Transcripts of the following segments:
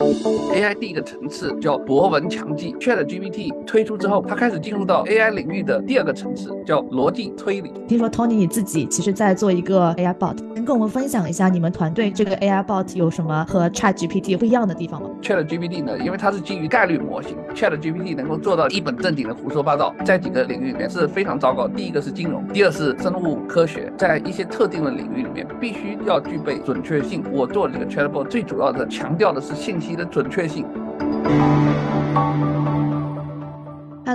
AI 第一个层次叫博闻强记，ChatGPT 推出之后，它开始进入到 AI 领域的第二个层次，叫逻辑推理。听说 Tony 你自己其实在做一个 AI bot，能跟我们分享一下你们团队这个 AI bot 有什么和 ChatGPT 不一样的地方吗？ChatGPT 呢，因为它是基于概率模型，ChatGPT 能够做到一本正经的胡说八道，在几个领域里面是非常糟糕。第一个是金融，第二是生物科学，在一些特定的领域里面必须要具备准确性。我做这个 Chatbot 最主要的强调的是信息你的准确性。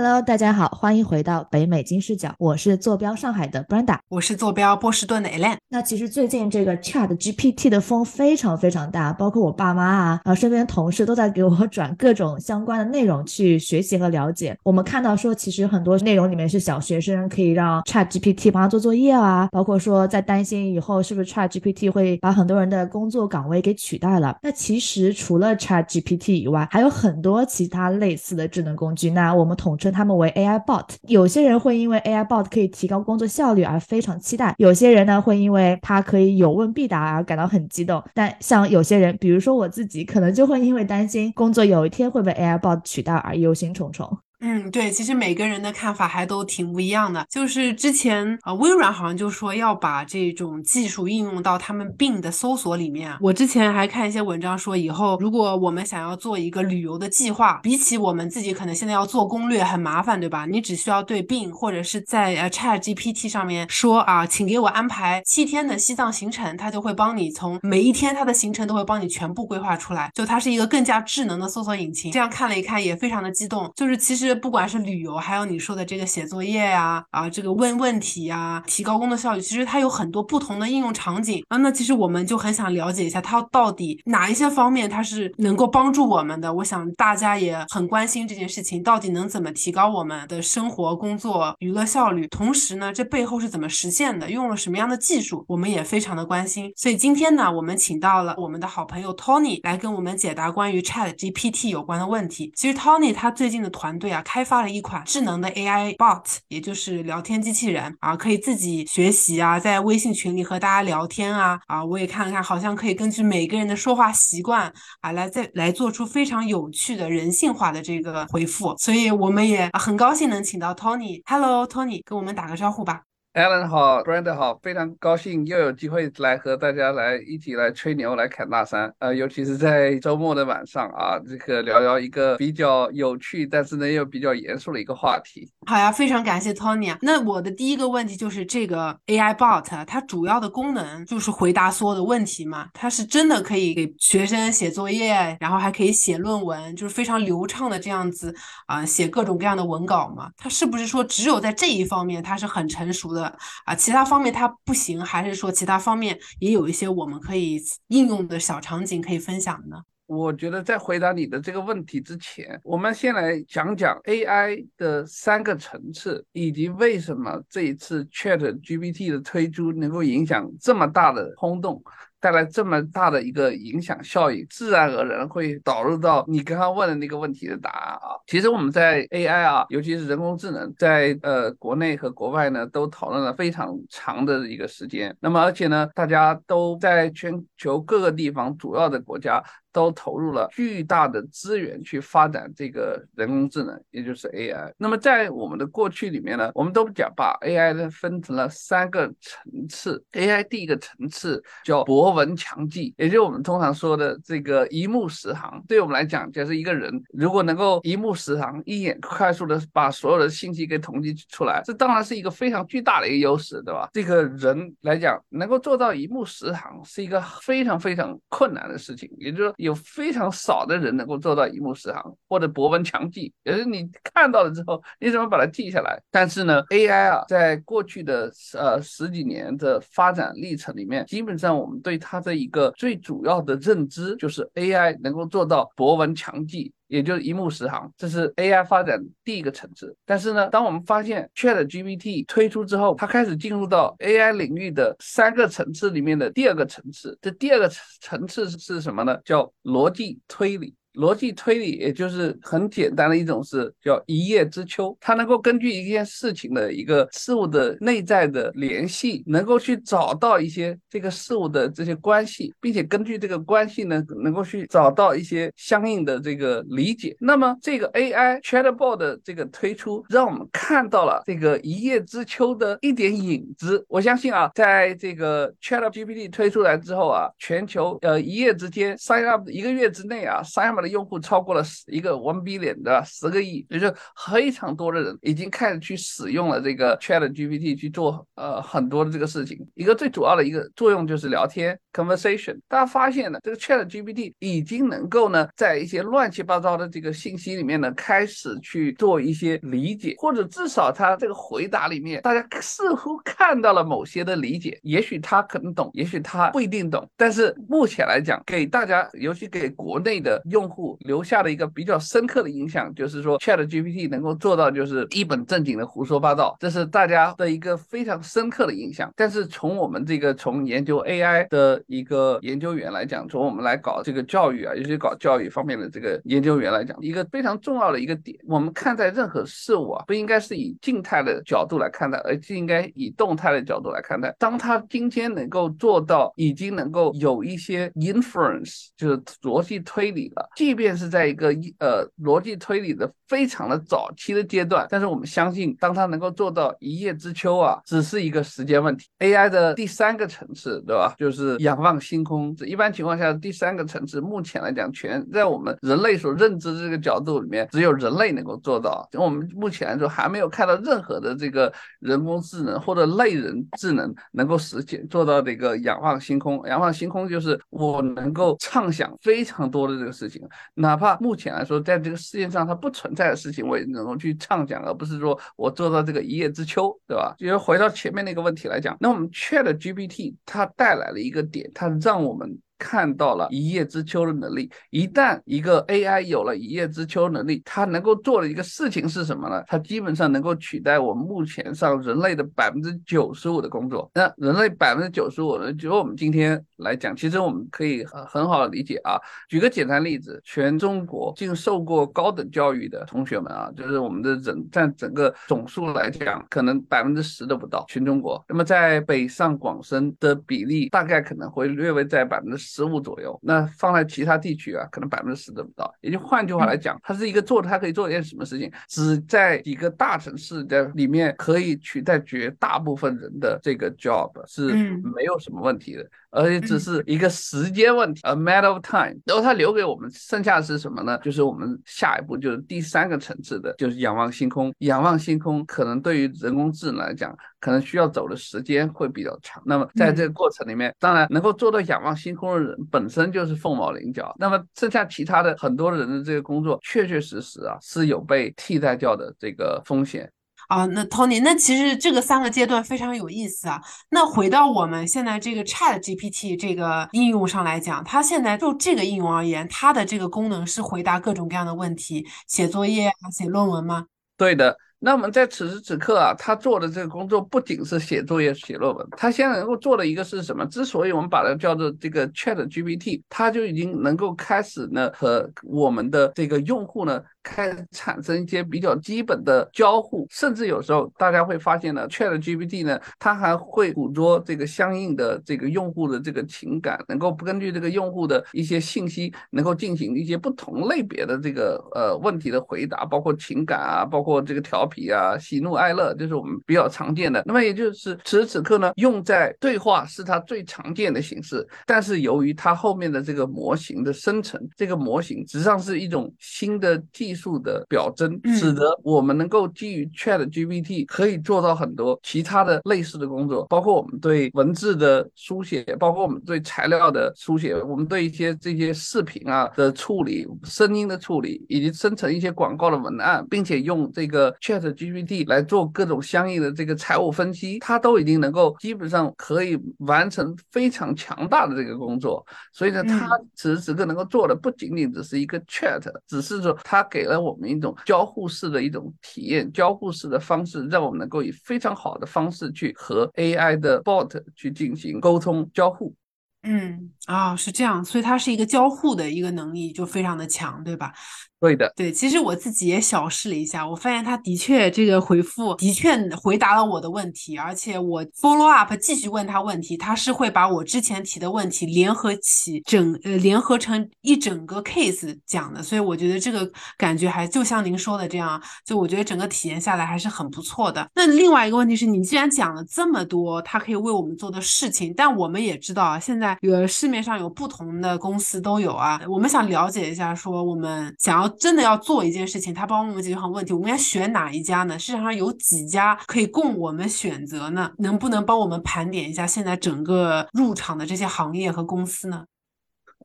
Hello，大家好，欢迎回到北美金视角。我是坐标上海的 Brenda，我是坐标波士顿的 Elaine。那其实最近这个 Chat GPT 的风非常非常大，包括我爸妈啊，啊身边同事都在给我 转各种相关的内容去学习和了解。我们看到说，其实很多内容里面是小学生可以让 Chat GPT 帮他做作业啊，包括说在担心以后是不是 Chat GPT 会把很多人的工作岗位给取代了。那其实除了 Chat GPT 以外，还有很多其他类似的智能工具。那我们统称。他们为 AI bot，有些人会因为 AI bot 可以提高工作效率而非常期待，有些人呢会因为它可以有问必答而感到很激动。但像有些人，比如说我自己，可能就会因为担心工作有一天会被 AI bot 取代而忧心忡忡。嗯，对，其实每个人的看法还都挺不一样的。就是之前呃，微软好像就说要把这种技术应用到他们 Bing 的搜索里面。我之前还看一些文章说，以后如果我们想要做一个旅游的计划，比起我们自己可能现在要做攻略很麻烦，对吧？你只需要对 Bing 或者是在呃 Chat GPT 上面说啊，请给我安排七天的西藏行程，它就会帮你从每一天它的行程都会帮你全部规划出来。就它是一个更加智能的搜索引擎。这样看了一看也非常的激动。就是其实。不管是旅游，还有你说的这个写作业呀，啊，这个问问题呀，提高工作效率，其实它有很多不同的应用场景啊。那其实我们就很想了解一下，它到底哪一些方面它是能够帮助我们的？我想大家也很关心这件事情，到底能怎么提高我们的生活、工作、娱乐效率？同时呢，这背后是怎么实现的？用了什么样的技术？我们也非常的关心。所以今天呢，我们请到了我们的好朋友 Tony 来跟我们解答关于 Chat GPT 有关的问题。其实 Tony 他最近的团队啊。开发了一款智能的 AI bot，也就是聊天机器人啊，可以自己学习啊，在微信群里和大家聊天啊啊，我也看了看，好像可以根据每个人的说话习惯啊，来再来做出非常有趣的人性化的这个回复，所以我们也很高兴能请到 Tony。Hello，Tony，跟我们打个招呼吧。Alan 好，Brand 好，非常高兴又有机会来和大家来一起来吹牛，来侃大山。呃，尤其是在周末的晚上啊，这个聊聊一个比较有趣，但是呢又比较严肃的一个话题。好呀，非常感谢 Tony 啊。那我的第一个问题就是这个 AI bot，它主要的功能就是回答所有的问题嘛？它是真的可以给学生写作业，然后还可以写论文，就是非常流畅的这样子啊，写各种各样的文稿嘛？它是不是说只有在这一方面它是很成熟的？啊，其他方面它不行，还是说其他方面也有一些我们可以应用的小场景可以分享呢？我觉得在回答你的这个问题之前，我们先来讲讲 AI 的三个层次，以及为什么这一次 Chat GPT 的推出能够影响这么大的轰动。带来这么大的一个影响效应，自然而然会导入到你刚刚问的那个问题的答案啊。其实我们在 AI 啊，尤其是人工智能，在呃国内和国外呢，都讨论了非常长的一个时间。那么而且呢，大家都在全球各个地方主要的国家。都投入了巨大的资源去发展这个人工智能，也就是 AI。那么在我们的过去里面呢，我们都讲把 AI 呢分成了三个层次。AI 第一个层次叫博闻强记，也就是我们通常说的这个一目十行。对我们来讲，就是一个人如果能够一目十行，一眼快速的把所有的信息给统计出来，这当然是一个非常巨大的一个优势，对吧？这个人来讲，能够做到一目十行是一个非常非常困难的事情，也就是说。有非常少的人能够做到一目十行或者博闻强记，也就是你看到了之后，你怎么把它记下来？但是呢，AI 啊，在过去的呃十几年的发展历程里面，基本上我们对它的一个最主要的认知就是 AI 能够做到博闻强记。也就是一目十行，这是 AI 发展第一个层次。但是呢，当我们发现 ChatGPT 推出之后，它开始进入到 AI 领域的三个层次里面的第二个层次。这第二个层次是什么呢？叫逻辑推理。逻辑推理，也就是很简单的一种是叫一叶知秋，它能够根据一件事情的一个事物的内在的联系，能够去找到一些这个事物的这些关系，并且根据这个关系呢，能够去找到一些相应的这个理解。那么这个 AI Chatbot 的这个推出，让我们看到了这个一叶知秋的一点影子。我相信啊，在这个 ChatGPT 推出来之后啊，全球呃一夜之间 sign up 一个月之内啊，sign up 用户超过了十一个 one billion 的十个亿，也就是非常多的人已经开始去使用了这个 ChatGPT 去做呃很多的这个事情。一个最主要的一个作用就是聊天 conversation。大家发现呢，这个 ChatGPT 已经能够呢，在一些乱七八糟的这个信息里面呢，开始去做一些理解，或者至少它这个回答里面，大家似乎看到了某些的理解。也许他可能懂，也许他不一定懂。但是目前来讲，给大家，尤其给国内的用户留下了一个比较深刻的印象，就是说 ChatGPT 能够做到就是一本正经的胡说八道，这是大家的一个非常深刻的印象。但是从我们这个从研究 AI 的一个研究员来讲，从我们来搞这个教育啊，尤其搞教育方面的这个研究员来讲，一个非常重要的一个点，我们看待任何事物啊，不应该是以静态的角度来看待，而是应该以动态的角度来看待。当他今天能够做到，已经能够有一些 inference，就是逻辑推理了。即便是在一个呃逻辑推理的非常的早期的阶段，但是我们相信，当他能够做到一叶知秋啊，只是一个时间问题。AI 的第三个层次，对吧？就是仰望星空。一般情况下，第三个层次，目前来讲，全在我们人类所认知这个角度里面，只有人类能够做到。我们目前来说，还没有看到任何的这个人工智能或者类人智能能够实现做到这个仰望星空。仰望星空就是我能够畅想非常多的这个事情，哪怕目前来说，在这个世界上它不存在的事情，我也能够去畅想，而不是说我做到这个一叶知秋，对吧？就是回到前面那个问题来讲，那我们 Chat GPT 它带来了一个点，它让我们。看到了一叶知秋的能力。一旦一个 AI 有了一叶知秋能力，它能够做的一个事情是什么呢？它基本上能够取代我们目前上人类的百分之九十五的工作。那人类百分之九十五呢？就我们今天来讲，其实我们可以很很好的理解啊。举个简单例子，全中国净受过高等教育的同学们啊，就是我们的整占整个总数来讲，可能百分之十都不到。全中国，那么在北上广深的比例大概可能会略微在百分之。十五左右，那放在其他地区啊，可能百分之十都不到。也就换句话来讲，它是一个做，它可以做一件什么事情？只在几个大城市的里面可以取代绝大部分人的这个 job 是没有什么问题的。而且只是一个时间问题，a matter of time。然后它留给我们剩下的是什么呢？就是我们下一步就是第三个层次的，就是仰望星空。仰望星空可能对于人工智能来讲，可能需要走的时间会比较长。那么在这个过程里面，当然能够做到仰望星空的人本身就是凤毛麟角。那么剩下其他的很多人的这个工作，确确实实啊是有被替代掉的这个风险。啊，那 Tony，那其实这个三个阶段非常有意思啊。那回到我们现在这个 Chat GPT 这个应用上来讲，它现在就这个应用而言，它的这个功能是回答各种各样的问题，写作业啊，写论文吗？对的。那我们在此时此刻啊，他做的这个工作不仅是写作业、写论文，他现在能够做的一个是什么？之所以我们把它叫做这个 Chat GPT，它就已经能够开始呢和我们的这个用户呢。开产生一些比较基本的交互，甚至有时候大家会发现呢，Chat GPT 呢，它还会捕捉这个相应的这个用户的这个情感，能够根据这个用户的一些信息，能够进行一些不同类别的这个呃问题的回答，包括情感啊，包括这个调皮啊，喜怒哀乐，这是我们比较常见的。那么也就是此时此刻呢，用在对话是它最常见的形式，但是由于它后面的这个模型的生成，这个模型实际上是一种新的技。术的表征，使得我们能够基于 Chat GPT 可以做到很多其他的类似的工作，包括我们对文字的书写，包括我们对材料的书写，我们对一些这些视频啊的处理、声音的处理，以及生成一些广告的文案，并且用这个 Chat GPT 来做各种相应的这个财务分析，它都已经能够基本上可以完成非常强大的这个工作。所以呢，它此时此刻能够做的不仅仅只是一个 Chat，只是说它给。给了我们一种交互式的一种体验，交互式的方式，让我们能够以非常好的方式去和 AI 的 bot 去进行沟通交互。嗯啊，是这样，所以它是一个交互的一个能力就非常的强，对吧？对的，对，其实我自己也小试了一下，我发现他的确这个回复的确回答了我的问题，而且我 follow up 继续问他问题，他是会把我之前提的问题联合起整呃联合成一整个 case 讲的，所以我觉得这个感觉还就像您说的这样，就我觉得整个体验下来还是很不错的。那另外一个问题是你既然讲了这么多，他可以为我们做的事情，但我们也知道啊，现在有市面上有不同的公司都有啊，我们想了解一下，说我们想要。真的要做一件事情，他帮我们解决好问题，我们应该选哪一家呢？市场上有几家可以供我们选择呢？能不能帮我们盘点一下现在整个入场的这些行业和公司呢？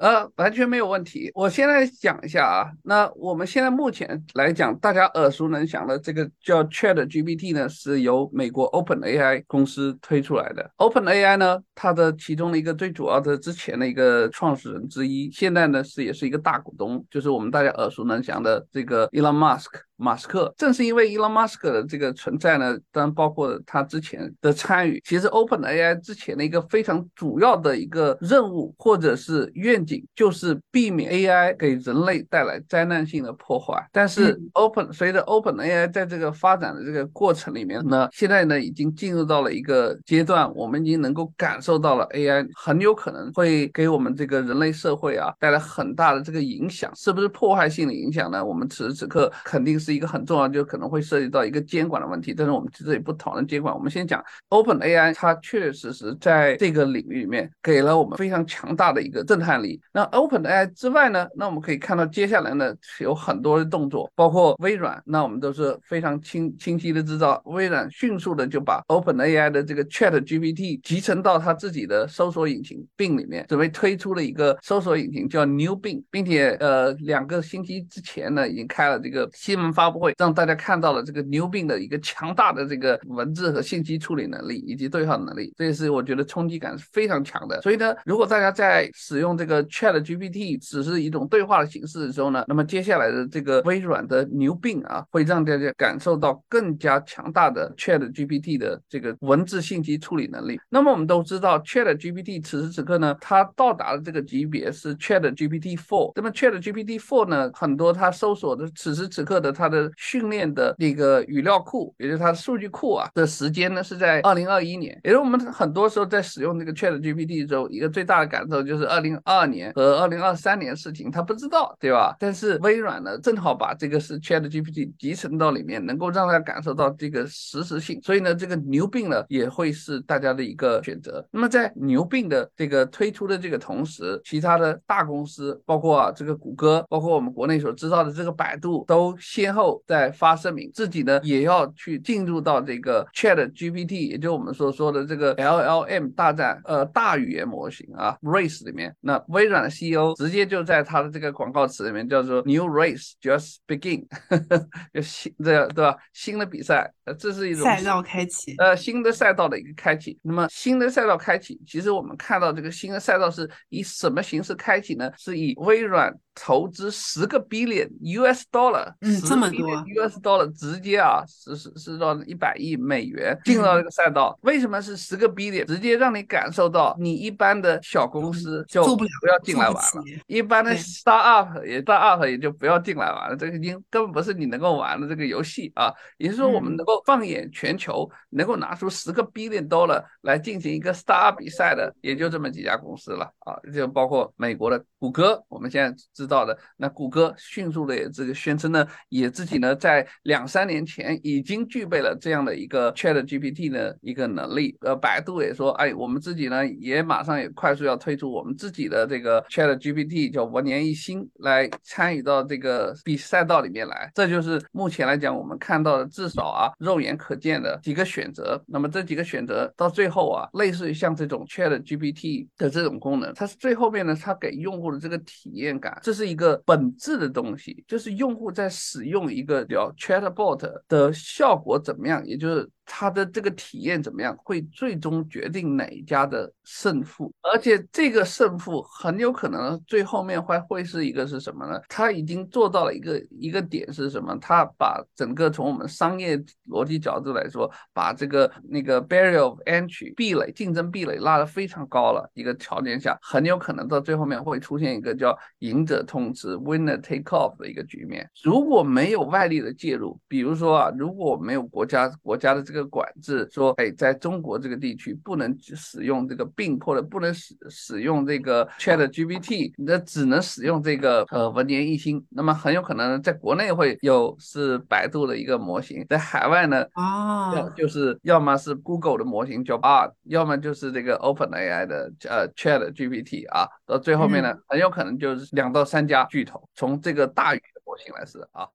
呃，完全没有问题。我先来讲一下啊，那我们现在目前来讲，大家耳熟能详的这个叫 Chat GPT 呢，是由美国 Open AI 公司推出来的。Open AI 呢，它的其中的一个最主要的之前的一个创始人之一，现在呢是也是一个大股东，就是我们大家耳熟能详的这个 Elon Musk。马斯克正是因为伊隆马斯克的这个存在呢，当然包括他之前的参与，其实 Open AI 之前的一个非常主要的一个任务或者是愿景，就是避免 AI 给人类带来灾难性的破坏。但是 Open 随着 Open AI 在这个发展的这个过程里面呢，现在呢已经进入到了一个阶段，我们已经能够感受到了 AI 很有可能会给我们这个人类社会啊带来很大的这个影响，是不是破坏性的影响呢？我们此时此刻肯定是。一个很重要，就可能会涉及到一个监管的问题，但是我们其实也不讨论监管，我们先讲 Open AI，它确实实在这个领域里面给了我们非常强大的一个震撼力。那 Open AI 之外呢，那我们可以看到接下来呢有很多的动作，包括微软，那我们都是非常清清晰的知道，微软迅速的就把 Open AI 的这个 Chat GPT 集成到它自己的搜索引擎 Bing 里面，准备推出了一个搜索引擎叫 New Bing，并且呃两个星期之前呢已经开了这个新闻发。发布会让大家看到了这个牛病的一个强大的这个文字和信息处理能力以及对话能力，这也是我觉得冲击感是非常强的。所以呢，如果大家在使用这个 Chat GPT 只是一种对话的形式的时候呢，那么接下来的这个微软的牛病啊，会让大家感受到更加强大的 Chat GPT 的这个文字信息处理能力。那么我们都知道，Chat GPT 此时此刻呢，它到达的这个级别是 Chat GPT Four。那么 Chat GPT Four 呢，很多它搜索的此时此刻的它的训练的那个语料库，也就是它的数据库啊的时间呢，是在二零二一年。也是我们很多时候在使用这个 Chat GPT 的时候，一个最大的感受就是二零二二年和二零二三年事情，他不知道，对吧？但是微软呢，正好把这个是 Chat GPT 集成到里面，能够让大家感受到这个实时性。所以呢，这个牛病呢，也会是大家的一个选择。那么在牛病的这个推出的这个同时，其他的大公司，包括啊这个谷歌，包括我们国内所知道的这个百度，都先后。后再发声明，自己呢也要去进入到这个 Chat GPT，也就我们所说的这个 LLM 大战，呃，大语言模型啊 race 里面。那微软的 CEO 直接就在他的这个广告词里面叫做 New race just begin，就新这对吧？新的比赛，呃，这是一种赛道开启，呃，新的赛道的一个开启。那么新的赛道开启，其实我们看到这个新的赛道是以什么形式开启呢？是以微软。投资十个 billion US dollar，嗯，这么多 US dollar 直接啊，是是是到一百亿美元进入到这个赛道。为什么是十个 billion？直接让你感受到，你一般的小公司就做不了，不要进来玩了。一般的 start up 也 start up 也就不要进来玩了。这个已经根本不是你能够玩的这个游戏啊。也就是说，我们能够放眼全球，能够拿出十个 billion dollar 来进行一个 start up 比赛的，也就这么几家公司了啊。就包括美国的谷歌，我们现在。知道的，那谷歌迅速的也这个宣称呢，也自己呢在两三年前已经具备了这样的一个 Chat GPT 的一个能力。呃，百度也说，哎，我们自己呢也马上也快速要推出我们自己的这个 Chat GPT，叫文年一新，来参与到这个比赛道里面来。这就是目前来讲我们看到的至少啊肉眼可见的几个选择。那么这几个选择到最后啊，类似于像这种 Chat GPT 的这种功能，它是最后面呢，它给用户的这个体验感。这是一个本质的东西，就是用户在使用一个叫 Chatbot 的效果怎么样，也就是。它的这个体验怎么样，会最终决定哪一家的胜负。而且这个胜负很有可能最后面会会是一个是什么呢？它已经做到了一个一个点是什么？它把整个从我们商业逻辑角度来说，把这个那个 barrier of entry 壁垒竞争壁垒拉得非常高了一个条件下，很有可能到最后面会出现一个叫赢者通吃 winner take off 的一个局面。如果没有外力的介入，比如说啊，如果没有国家国家的这个管制，说哎，在中国这个地区不能使用这个 Bing 或者不能使使用这个 Chat GPT，那只能使用这个呃文言一心，那么很有可能在国内会有是百度的一个模型，在海外呢啊，就是要么是 Google 的模型叫 Bard，要么就是这个 OpenAI 的呃 Chat GPT 啊，到最后面呢，很有可能就是两到三家巨头，从这个大语言模型来说啊。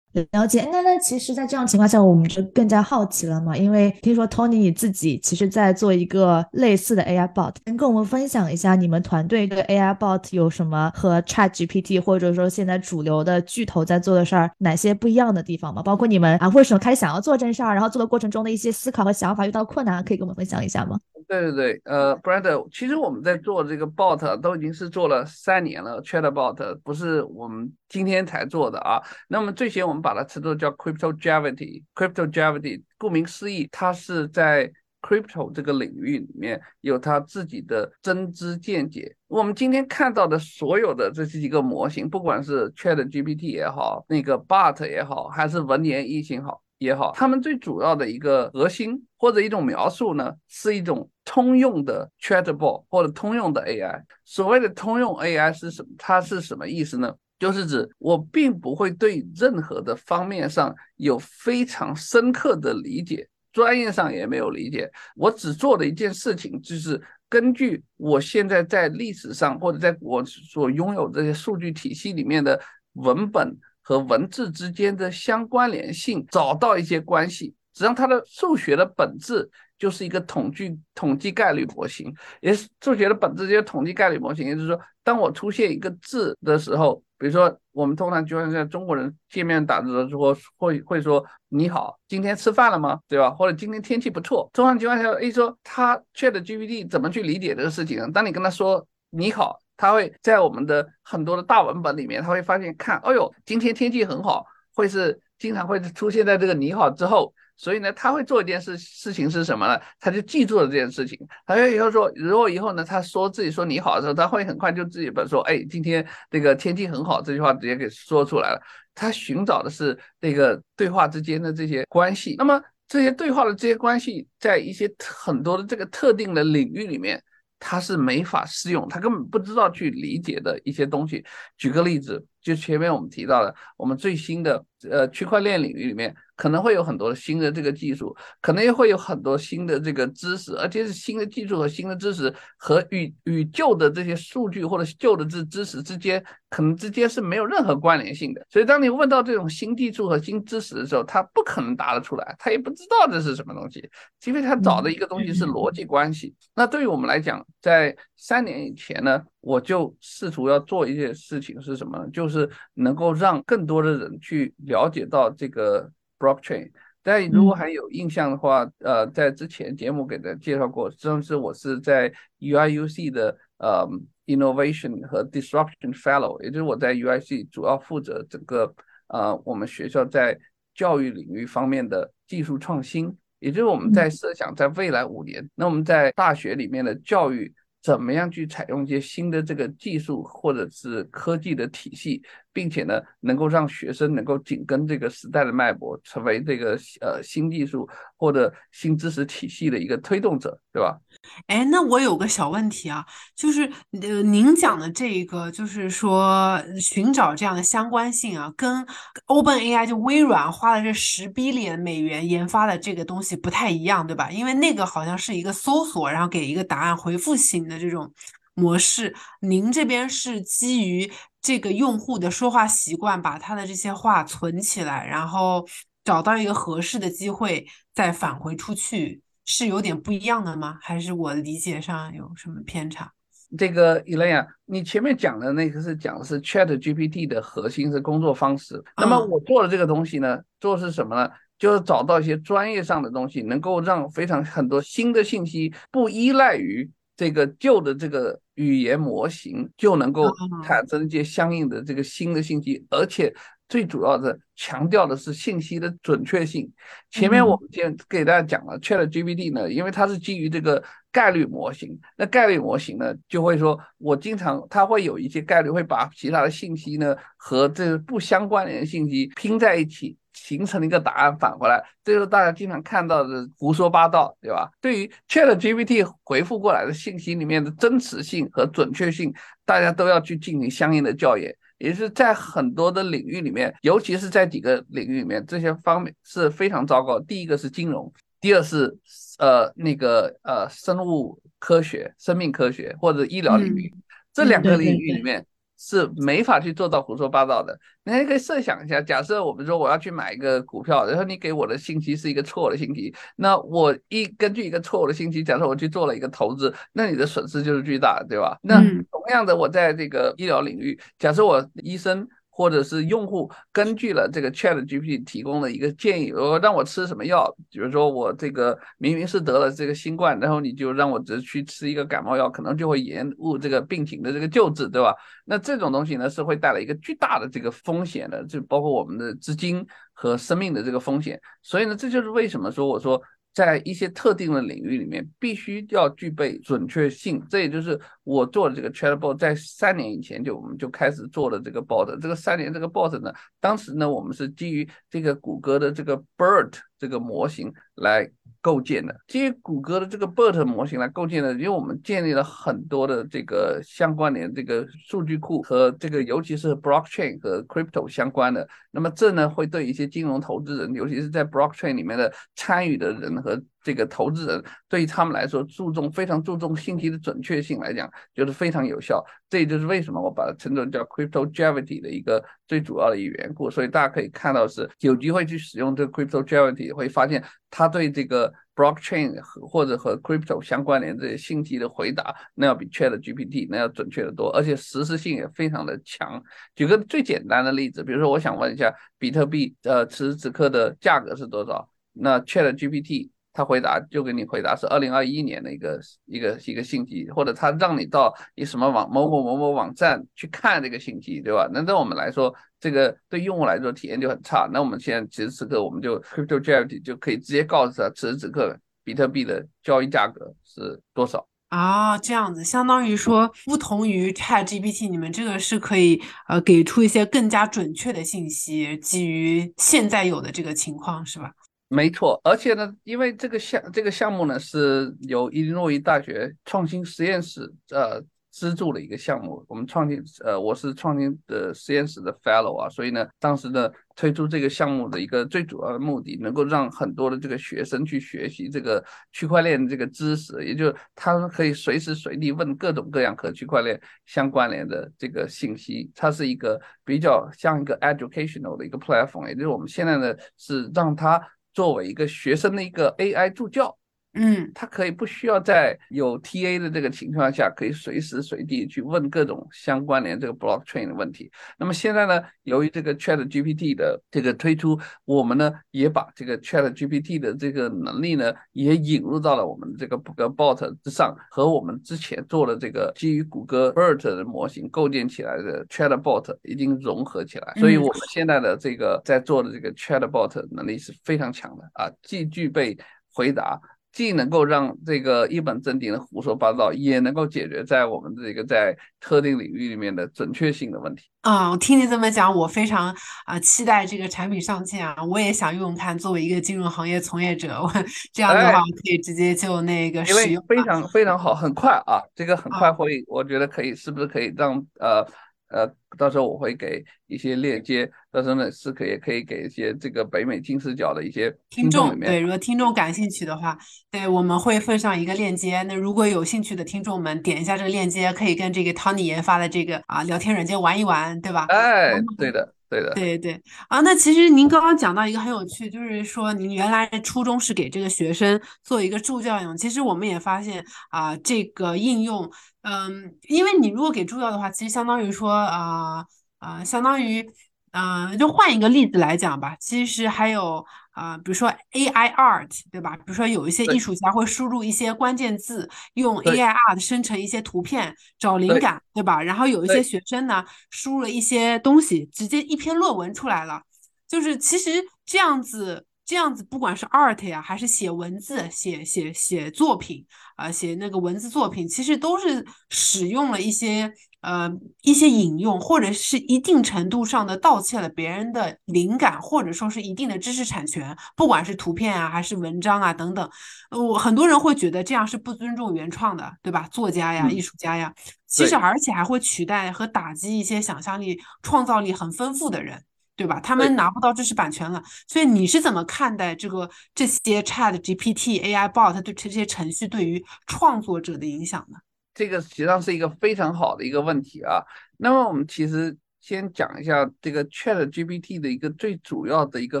了解，那那其实，在这样情况下，我们就更加好奇了嘛。因为听说 Tony 你自己其实在做一个类似的 AI bot，能跟我们分享一下你们团队的 AI bot 有什么和 Chat GPT 或者说现在主流的巨头在做的事儿哪些不一样的地方吗？包括你们啊，为什么开始想要做这事儿，然后做的过程中的一些思考和想法，遇到困难可以跟我们分享一下吗？对对对，呃，Brand，其实我们在做这个 bot 都已经是做了三年了，Chat bot 不是我们今天才做的啊。那么最先我们把它称作叫 Crypto Gravity，Crypto Gravity，顾名思义，它是在 Crypto 这个领域里面有它自己的真知见解。我们今天看到的所有的这几个模型，不管是 Chat GPT 也好，那个 bot 也好，还是文言一心好。也好，他们最主要的一个核心或者一种描述呢，是一种通用的 chatbot 或者通用的 AI。所谓的通用 AI 是什么？它是什么意思呢？就是指我并不会对任何的方面上有非常深刻的理解，专业上也没有理解。我只做的一件事情，就是根据我现在在历史上或者在我所拥有这些数据体系里面的文本。和文字之间的相关联性，找到一些关系。实际上，它的数学的本质就是一个统计统计概率模型，也是数学的本质就是统计概率模型。也就是说，当我出现一个字的时候，比如说我们通常就像在中国人见面打字的时候，会会说你好，今天吃饭了吗？对吧？或者今天天气不错。通常情况下，A 说他 Chat GPT 怎么去理解这个事情呢？当你跟他说你好。他会在我们的很多的大文本里面，他会发现看，哎呦，今天天气很好，会是经常会出现在这个你好之后，所以呢，他会做一件事事情是什么呢？他就记住了这件事情。他以后说，如果以后呢，他说自己说你好的时候，他会很快就自己把说，哎，今天这个天气很好这句话直接给说出来了。他寻找的是那个对话之间的这些关系。那么这些对话的这些关系，在一些很多的这个特定的领域里面。他是没法适用，他根本不知道去理解的一些东西。举个例子，就前面我们提到的，我们最新的呃区块链领域里面。可能会有很多新的这个技术，可能也会有很多新的这个知识，而且是新的技术和新的知识和与与旧的这些数据或者旧的这知识之间，可能之间是没有任何关联性的。所以，当你问到这种新技术和新知识的时候，他不可能答得出来，他也不知道这是什么东西，因为他找的一个东西是逻辑关系。那对于我们来讲，在三年以前呢，我就试图要做一件事情是什么呢？就是能够让更多的人去了解到这个。Blockchain，但如果还有印象的话，呃，在之前节目给大家介绍过，甚至我是在 UIUC 的呃 Innovation 和 Disruption Fellow，也就是我在 UIC 主要负责整个呃我们学校在教育领域方面的技术创新，也就是我们在设想在未来五年，那我们在大学里面的教育。怎么样去采用一些新的这个技术或者是科技的体系，并且呢，能够让学生能够紧跟这个时代的脉搏，成为这个呃新技术或者新知识体系的一个推动者，对吧？哎，那我有个小问题啊，就是呃，您讲的这个，就是说寻找这样的相关性啊，跟 Open AI 就微软花了这十 billion 美元研发的这个东西不太一样，对吧？因为那个好像是一个搜索，然后给一个答案回复型的这种模式。您这边是基于这个用户的说话习惯，把他的这些话存起来，然后找到一个合适的机会再返回出去。是有点不一样的吗？还是我理解上有什么偏差？这个 Elaine，你前面讲的那个是讲的是 Chat GPT 的核心是工作方式。那么我做的这个东西呢，做的是什么呢？就是找到一些专业上的东西，能够让非常很多新的信息不依赖于这个旧的这个语言模型，就能够产生一些相应的这个新的信息，而且最主要的强调的是信息的准确性。前面我们先给大家讲了，Chat GPT 呢，因为它是基于这个概率模型，那概率模型呢就会说，我经常它会有一些概率会把其他的信息呢和这不相关联的信息拼在一起。形成了一个答案返回来，这就是大家经常看到的胡说八道，对吧？对于 Chat GPT 回复过来的信息里面的真实性和准确性，大家都要去进行相应的校验。也是在很多的领域里面，尤其是在几个领域里面，这些方面是非常糟糕。第一个是金融，第二是呃那个呃生物科学、生命科学或者医疗领域，这两个领域里面。是没法去做到胡说八道的。你还可以设想一下，假设我们说我要去买一个股票，然后你给我的信息是一个错误的信息，那我一根据一个错误的信息，假设我去做了一个投资，那你的损失就是巨大的，对吧？那同样的，我在这个医疗领域，假设我医生。或者是用户根据了这个 Chat GPT 提供的一个建议，我让我吃什么药，比如说我这个明明是得了这个新冠，然后你就让我只去吃一个感冒药，可能就会延误这个病情的这个救治，对吧？那这种东西呢是会带来一个巨大的这个风险的，就包括我们的资金和生命的这个风险。所以呢，这就是为什么说我说。在一些特定的领域里面，必须要具备准确性。这也就是我做的这个 Chatbot，在三年以前就我们就开始做的这个 bot。这个三年这个 bot 呢，当时呢，我们是基于这个谷歌的这个 Bird 这个模型来。构建的基于谷歌的这个 BERT 模型来构建的，因为我们建立了很多的这个相关联这个数据库和这个，尤其是 blockchain 和 crypto 相关的。那么这呢，会对一些金融投资人，尤其是在 blockchain 里面的参与的人和这个投资人，对于他们来说，注重非常注重信息的准确性来讲，就是非常有效。这也就是为什么我把它称作叫 crypto gravity 的一个最主要的一个缘故。所以大家可以看到，是有机会去使用这个 crypto gravity，会发现它对这个。blockchain 或者和 crypto 相关联这些信息的回答，那要比 Chat GPT 那要准确的多，而且实时性也非常的强。举个最简单的例子，比如说我想问一下，比特币呃此时此刻的价格是多少？那 Chat GPT 它回答就给你回答是二零二一年的一个一个一个信息，或者他让你到一什么网某某某某网站去看这个信息，对吧？那对我们来说，这个对用户来说体验就很差。那我们现在此时此刻，我们就 Crypto Gravity 就可以直接告诉他，此时此刻比特币的交易价格是多少啊？这样子，相当于说，不同于 Chat GPT，你们这个是可以呃给出一些更加准确的信息，基于现在有的这个情况，是吧？没错，而且呢，因为这个项这个项目呢是由伊利诺伊大学创新实验室呃资助的一个项目，我们创新呃我是创新的实验室的 fellow 啊，所以呢，当时呢推出这个项目的一个最主要的目的，能够让很多的这个学生去学习这个区块链这个知识，也就是他们可以随时随地问各种各样和区块链相关联的这个信息，它是一个比较像一个 educational 的一个 platform，也就是我们现在呢是让它。作为一个学生的一个 AI 助教。嗯，他可以不需要在有 TA 的这个情况下，可以随时随地去问各种相关联这个 blockchain 的问题。那么现在呢，由于这个 Chat GPT 的这个推出，我们呢也把这个 Chat GPT 的这个能力呢也引入到了我们这个谷歌 Bot 之上，和我们之前做的这个基于谷歌 BERT 的模型构建起来的 Chat Bot 已经融合起来。所以我们现在的这个在做的这个 Chat Bot 能力是非常强的啊，既具备回答。既能够让这个一本正经的胡说八道，也能够解决在我们这个在特定领域里面的准确性的问题。啊，我听你这么讲，我非常啊期待这个产品上线啊！我也想用用看，作为一个金融行业从业者，我这样的话可以直接就那个使用，非常非常好，很快啊，这个很快会，我觉得可以，是不是可以让呃。呃，到时候我会给一些链接，到时候呢是可以可以给一些这个北美金视角的一些听众，对，如果听众感兴趣的话，对，我们会附上一个链接。那如果有兴趣的听众们，点一下这个链接，可以跟这个 Tony 研发的这个啊聊天软件玩一玩，对吧？哎，对的。对，对对啊，那其实您刚刚讲到一个很有趣，就是说您原来初衷是给这个学生做一个助教用，其实我们也发现啊，这个应用，嗯，因为你如果给助教的话，其实相当于说啊啊，相当于嗯，就换一个例子来讲吧，其实还有啊、比如说 AI art，对吧？比如说有一些艺术家会输入一些关键字，用 AI art 生成一些图片，找灵感，对吧？然后有一些学生呢，输入了一些东西，直接一篇论文出来了。就是其实这样子，这样子，不管是 art 呀，还是写文字、写写写作品，啊、写那个文字作品，其实都是使用了一些呃一些引用，或者是一定程度上的盗窃了别人的灵感，或者说是一定的知识产权，不管是图片啊，还是文章啊等等。呃我很多人会觉得这样是不尊重原创的，对吧？作家呀，嗯艺术家呀，其实而且还会取代和打击一些想象力、创造力很丰富的人。对吧？他们拿不到知识版权了，所以你是怎么看待这个这些 Chat GPT、AI bot 对这些程序对于创作者的影响呢？这个实际上是一个非常好的一个问题啊。那么我们其实先讲一下这个 Chat GPT 的一个最主要的一个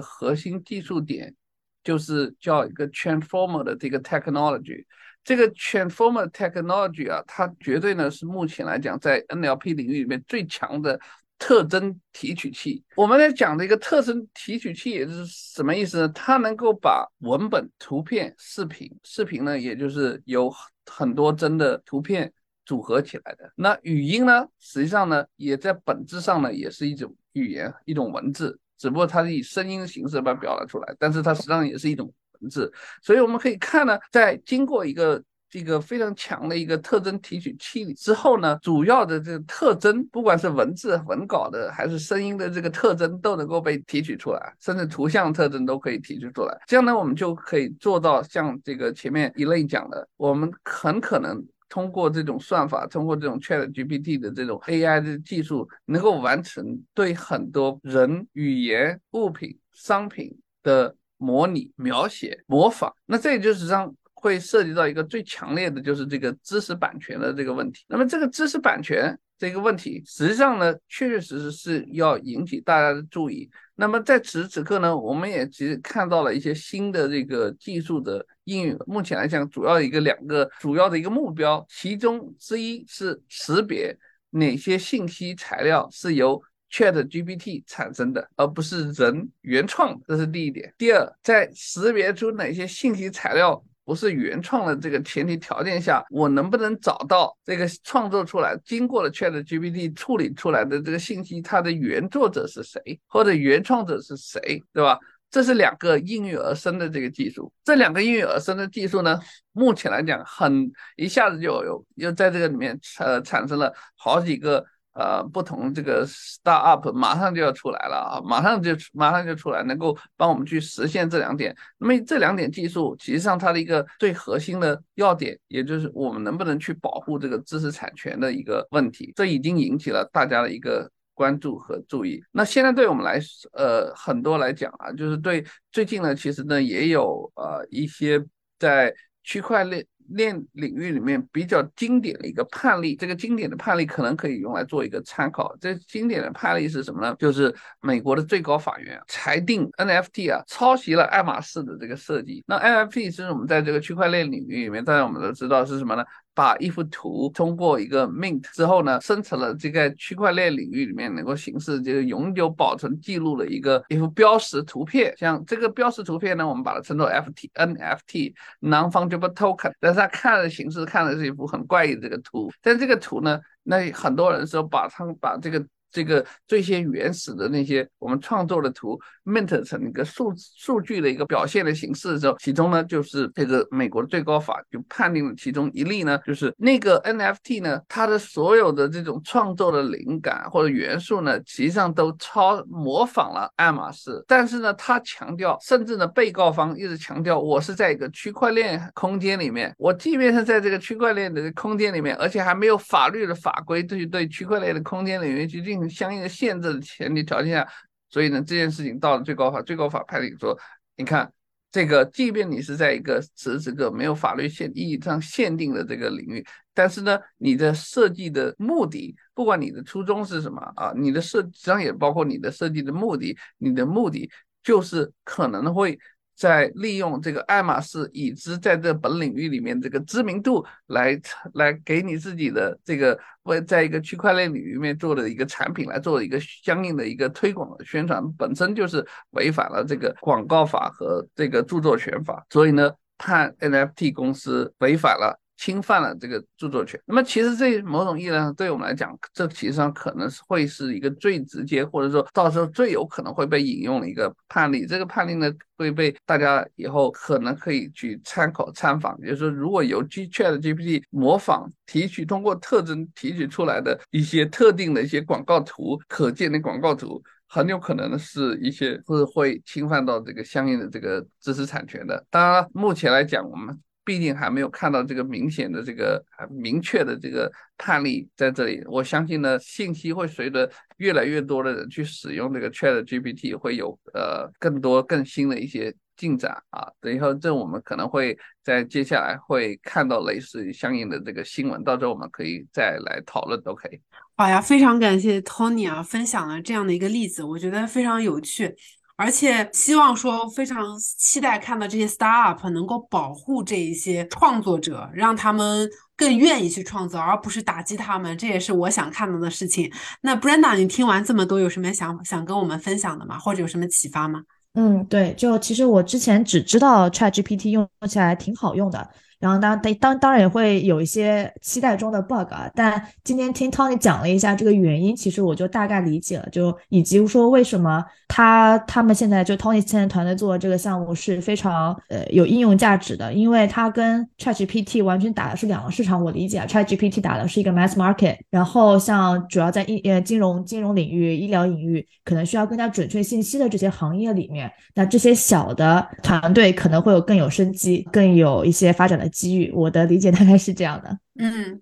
核心技术点，就是叫一个 Transformer 的这个 technology。这个 Transformer technology 啊，它绝对呢是目前来讲在 NLP 领域里面最强的特征提取器。我们在讲的一个特征提取器，也是什么意思呢？它能够把文本、图片、视频，视频呢，也就是有很多帧的图片组合起来的。那语音呢，实际上呢，也在本质上呢，也是一种语言，一种文字，只不过它是以声音的形式把它表达出来，但是它实际上也是一种文字。所以我们可以看呢，在经过一个这个非常强的一个特征提取器之后呢，主要的这个特征，不管是文字文稿的还是声音的这个特征，都能够被提取出来，甚至图像特征都可以提取出来。这样呢，我们就可以做到像这个前面一类讲的，我们很可能。通过这种算法，通过这种 Chat GPT 的这种 AI 的技术，能够完成对很多人、语言、物品、商品的模拟、描写、模仿。那这也就是让会涉及到一个最强烈的就是这个知识版权的这个问题。那么这个知识版权这个问题，实际上呢，确确实实是要引起大家的注意。那么在此时此刻呢，我们也其实看到了一些新的这个技术的应用。目前来讲，主要一个两个主要的一个目标，其中之一是识别哪些信息材料是由 Chat GPT 产生的，而不是人原创，这是第一点。第二，在识别出哪些信息材料不是原创的这个前提条件下，我能不能找到这个创作出来、经过了 Chat GPT 处理出来的这个信息，它的原作者是谁，或者原创者是谁，对吧？这是两个应运而生的这个技术。这两个应运而生的技术呢，目前来讲很一下子就有又在这个里面呃产生了好几个。呃，不同这个 startup 马上就要出来了啊，马上就马上就出来，能够帮我们去实现这两点。那么这两点技术，其实上它的一个最核心的要点，也就是我们能不能去保护这个知识产权的一个问题，这已经引起了大家的一个关注和注意。那现在对我们来，呃，很多来讲啊，就是对最近呢，其实呢也有呃一些在区块链。链领域里面比较经典的一个判例，这个经典的判例可能可以用来做一个参考。这经典的判例是什么呢？就是美国的最高法院裁定 NFT 啊抄袭了爱马仕的这个设计。那 NFT 是我们在这个区块链领域里面，大家我们都知道是什么呢？把一幅图通过一个 mint 之后呢，生成了这个区块链领域里面能够形式这个永久保存记录的一个一幅标识图片。像这个标识图片呢，我们把它称作 FT NFT non fungible token，但是它看的形式看的是一幅很怪异的这个图。但这个图呢，那很多人说把它把这个。这个最先原始的那些我们创作的图 mint 成一个数数据的一个表现的形式的时候，其中呢就是这个美国的最高法就判定了其中一例呢，就是那个 NFT 呢，它的所有的这种创作的灵感或者元素呢，实际上都超模仿了爱马仕，但是呢，他强调，甚至呢，被告方一直强调，我是在一个区块链空间里面，我即便是在这个区块链的空间里面，而且还没有法律的法规对对区块链的空间领域去进行。相应的限制的前提条件下，所以呢，这件事情到了最高法，最高法判定说，你看这个，即便你是在一个此时此刻没有法律限意义上限定的这个领域，但是呢，你的设计的目的，不管你的初衷是什么啊，你的设实际上也包括你的设计的目的，你的目的就是可能会在利用这个爱马仕已知在这本领域里面这个知名度来来给你自己的这个为在一个区块链领域里面做的一个产品来做一个相应的一个推广宣传，本身就是违反了这个广告法和这个著作权法，所以呢，判 NFT 公司违反了。侵犯了这个著作权，那么其实这某种意义上，对我们来讲，这其实上可能是会是一个最直接，或者说到时候最有可能会被引用的一个判例。这个判例呢，会被大家以后可能可以去参考参访。就是说，如果由 G Chat GPT 模仿提取，通过特征提取出来的一些特定的一些广告图，可见的广告图，很有可能是一些是会侵犯到这个相应的这个知识产权的。当然，目前来讲，我们。毕竟还没有看到这个明显的、这个明确的这个判例在这里。我相信呢，信息会随着越来越多的人去使用这个 Chat GPT，会有呃更多更新的一些进展啊。等以后这我们可能会在接下来会看到类似于相应的这个新闻，到时候我们可以再来讨论都可以。好呀，非常感谢 Tony 啊，分享了这样的一个例子，我觉得非常有趣。而且希望说非常期待看到这些 startup 能够保护这一些创作者，让他们更愿意去创作，而不是打击他们。这也是我想看到的事情。那 Brenda，你听完这么多，有什么想想跟我们分享的吗？或者有什么启发吗？嗯，对，就其实我之前只知道 ChatGPT 用起来挺好用的。然后当当当当然也会有一些期待中的 bug，啊但今天听 Tony 讲了一下这个原因，其实我就大概理解了，就以及说为什么他他们现在就 Tony 现在团队做的这个项目是非常呃有应用价值的，因为它跟 ChatGPT 完全打的是两个市场。我理解 ChatGPT 打的是一个 mass market，然后像主要在医呃金融金融领域、医疗领域可能需要更加准确信息的这些行业里面，那这些小的团队可能会有更有生机，更有一些发展的。机遇，我的理解大概是这样的。嗯，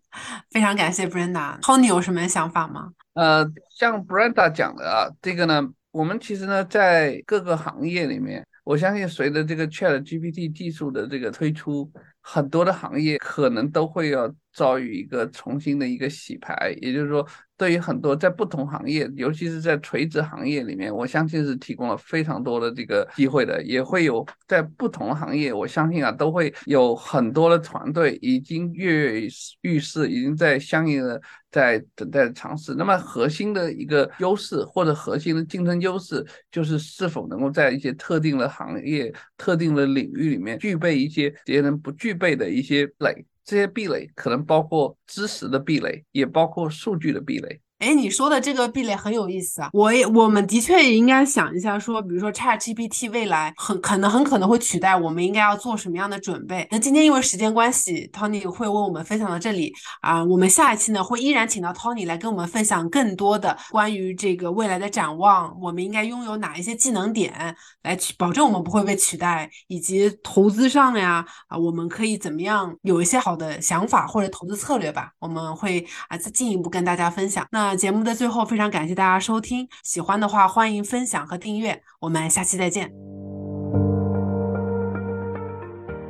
非常感谢 Brenda。Tony 有什么想法吗？呃，像 Brenda 讲的啊，这个呢，我们其实呢，在各个行业里面，我相信随着这个 Chat GPT 技术的这个推出，很多的行业可能都会要遭遇一个重新的一个洗牌，也就是说。对于很多在不同行业，尤其是在垂直行业里面，我相信是提供了非常多的这个机会的，也会有在不同行业，我相信啊，都会有很多的团队已经跃跃欲试，已经在相应的在等待尝试。那么核心的一个优势或者核心的竞争优势，就是是否能够在一些特定的行业、特定的领域里面具备一些别人不具备的一些垒。这些壁垒可能包括知识的壁垒，也包括数据的壁垒。哎，你说的这个壁垒很有意思啊！我也，我们的确也应该想一下，说，比如说 Chat GPT 未来很可能很可能会取代，我们应该要做什么样的准备？那今天因为时间关系，Tony 会为我们分享到这里啊。我们下一期呢，会依然请到 Tony 来跟我们分享更多的关于这个未来的展望，我们应该拥有哪一些技能点来去保证我们不会被取代，以及投资上呀啊，我们可以怎么样有一些好的想法或者投资策略吧？我们会啊再进一步跟大家分享。那节目的最后，非常感谢大家收听，喜欢的话欢迎分享和订阅，我们下期再见。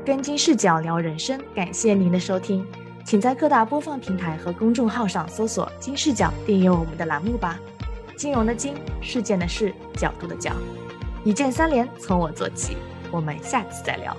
跟金视角聊人生，感谢您的收听，请在各大播放平台和公众号上搜索“金视角”，订阅我们的栏目吧。金融的金，事件的事，角度的角，一键三连，从我做起。我们下次再聊。